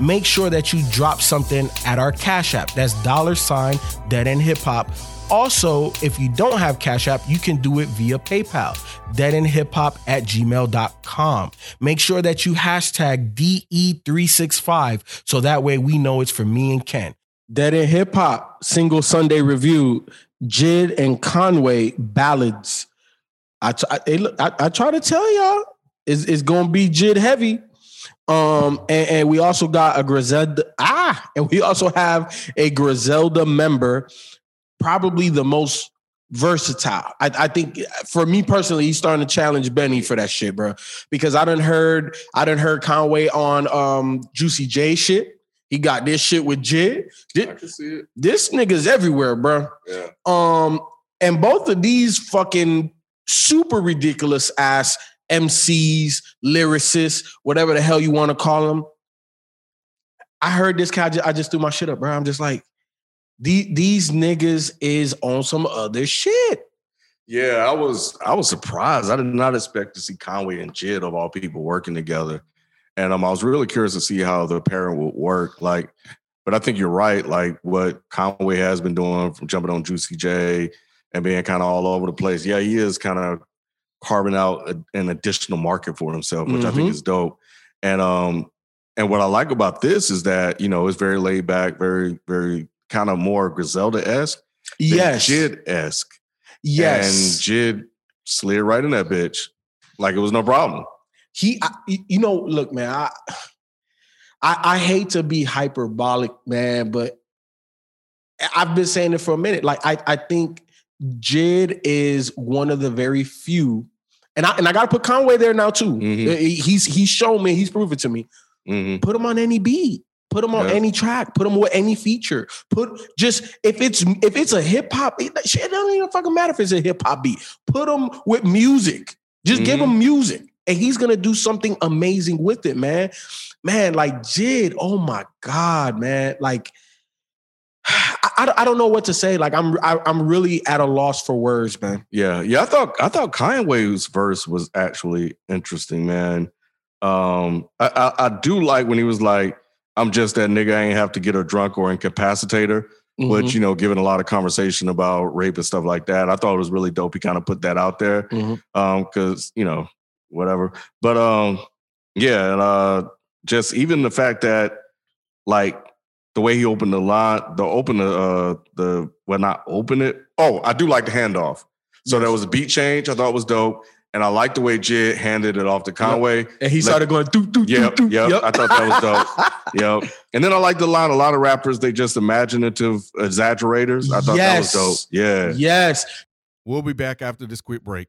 make sure that you drop something at our Cash App. That's dollar sign Dead End Hip Hop. Also, if you don't have Cash App, you can do it via PayPal, deadendhiphop at gmail.com. Make sure that you hashtag DE365 so that way we know it's for me and Ken. Dead End Hip Hop single Sunday review, Jid and Conway ballads. I try to tell y'all, it's, it's going to be Jid heavy. Um, and, and, we also got a Griselda. Ah, and we also have a Griselda member probably the most versatile. I, I, think for me personally, he's starting to challenge Benny for that shit, bro. Because I done heard I done heard Conway on um Juicy J shit. He got this shit with Jid. This, this nigga's everywhere, bro. Yeah. Um, and both of these fucking super ridiculous ass MCs, lyricists, whatever the hell you want to call them. I heard this guy. I just threw my shit up, bro. I'm just like, the, these niggas is on some other shit. Yeah, I was I was surprised. I did not expect to see Conway and Jid of all people working together. And um, I was really curious to see how the pairing would work. Like, but I think you're right. Like what Conway has been doing from jumping on Juicy J and being kind of all over the place. Yeah, he is kind of carving out a, an additional market for himself, which mm-hmm. I think mm-hmm. is dope. And um, and what I like about this is that you know it's very laid back, very very kind of more Griselda esque. Yes. Jid esque. Yes. And Jid slid right in that bitch like it was no problem. He, I, you know, look, man, I, I, I hate to be hyperbolic, man, but I've been saying it for a minute. Like, I, I think Jid is one of the very few, and I and I got to put Conway there now too. Mm-hmm. He's he's shown me, he's proven to me. Mm-hmm. Put him on any beat. Put them on yeah. any track. Put them with any feature. Put just if it's if it's a hip hop, it, shit doesn't even fucking matter if it's a hip hop beat. Put them with music. Just mm-hmm. give him music, and he's gonna do something amazing with it, man. Man, like Jid. Oh my god, man. Like. I, I, don't know what to say. Like I'm I, am i am really at a loss for words, man. Yeah, yeah. I thought I thought Conway's verse was actually interesting, man. Um, I, I, I do like when he was like, I'm just that nigga. I ain't have to get a drunk or incapacitator. Mm-hmm. But you know, given a lot of conversation about rape and stuff like that, I thought it was really dope. He kind of put that out there, mm-hmm. um, because you know, whatever. But um, yeah, and uh, just even the fact that like the way he opened the line, the open the uh the well not open it. Oh, I do like the handoff. So yes. there was a beat change. I thought was dope. And I liked the way Jid handed it off to Conway. Yep. And he started going, doo, doo, yep, doo, yep. yep. I thought that was dope. yep. And then I like the line, a lot of rappers, they just imaginative exaggerators. I thought yes. that was dope. Yeah. Yes. We'll be back after this quick break.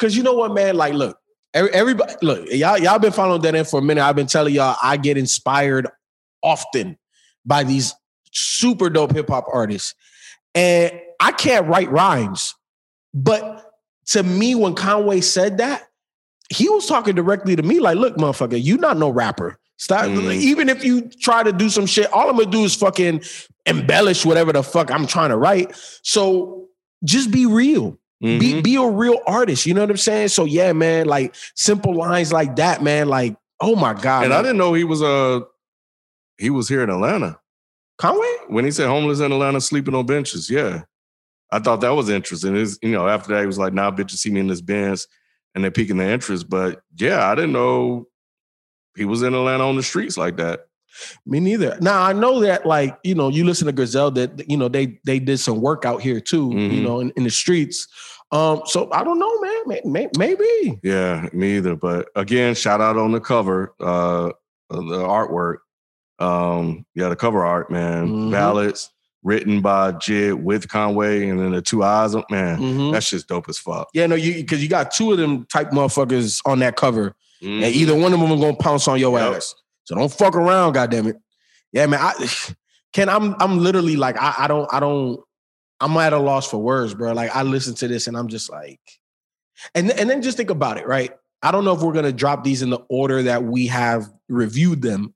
Cause you know what, man? Like, look, everybody, look, y'all, y'all been following that in for a minute. I've been telling y'all I get inspired often by these super dope hip hop artists. And I can't write rhymes. But to me, when Conway said that, he was talking directly to me, like, look, motherfucker, you not no rapper. Stop. Mm. Even if you try to do some shit, all I'm gonna do is fucking embellish whatever the fuck I'm trying to write. So just be real. Mm-hmm. Be be a real artist. You know what I'm saying? So yeah, man, like simple lines like that, man. Like, oh my God. And man. I didn't know he was uh he was here in Atlanta. Conway? When he said homeless in Atlanta sleeping on benches. Yeah. I thought that was interesting. Is you know, after that, he was like, now nah, bitches see me in this Benz and they're piquing their interest. But yeah, I didn't know he was in Atlanta on the streets like that. Me neither. Now I know that, like you know, you listen to Griselda. That you know they they did some work out here too. Mm-hmm. You know, in, in, the streets. Um, so I don't know, man. Maybe. Yeah, me either. But again, shout out on the cover. Uh, the artwork. Um, yeah, the cover art, man. Mhm. Ballads written by Jid with Conway, and then the two eyes. Man, Mhm. that's just dope as fuck. Yeah, no, you because you got two of them type motherfuckers on that cover, Mhm. and either one of them are gonna pounce on your Yep. ass. So don't fuck around, goddamn it. Yeah, man. I Ken, I'm I'm literally like I, I don't I don't I'm at a loss for words, bro. Like I listen to this and I'm just like, and and then just think about it, right? I don't know if we're gonna drop these in the order that we have reviewed them,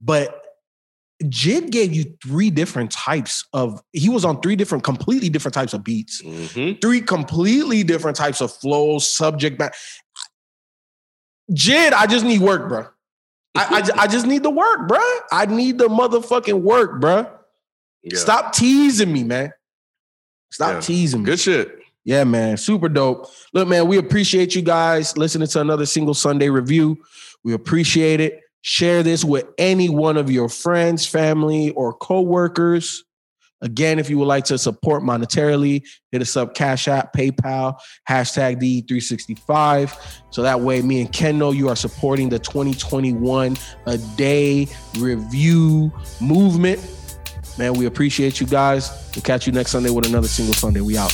but Jid gave you three different types of. He was on three different, completely different types of beats Mhm. three completely different types of flows, subject matter. Jid, I just need work, bro. I, I, I just need the work, bro. I need the motherfucking work, bro. Yeah. Stop teasing me, man. Stop Yeah. teasing me. Good shit. Yeah, man. Super dope. Look, man, we appreciate you guys listening to another single Sunday review. We appreciate it. Share this with any one of your friends, family, or coworkers. Again, if you would like to support monetarily, hit us up Cash App, PayPal, hashtag D365. So that way, me and Ken know you are supporting the 2021 a day review movement. Man, we appreciate you guys. We'll catch you next Sunday with another single Sunday. We out.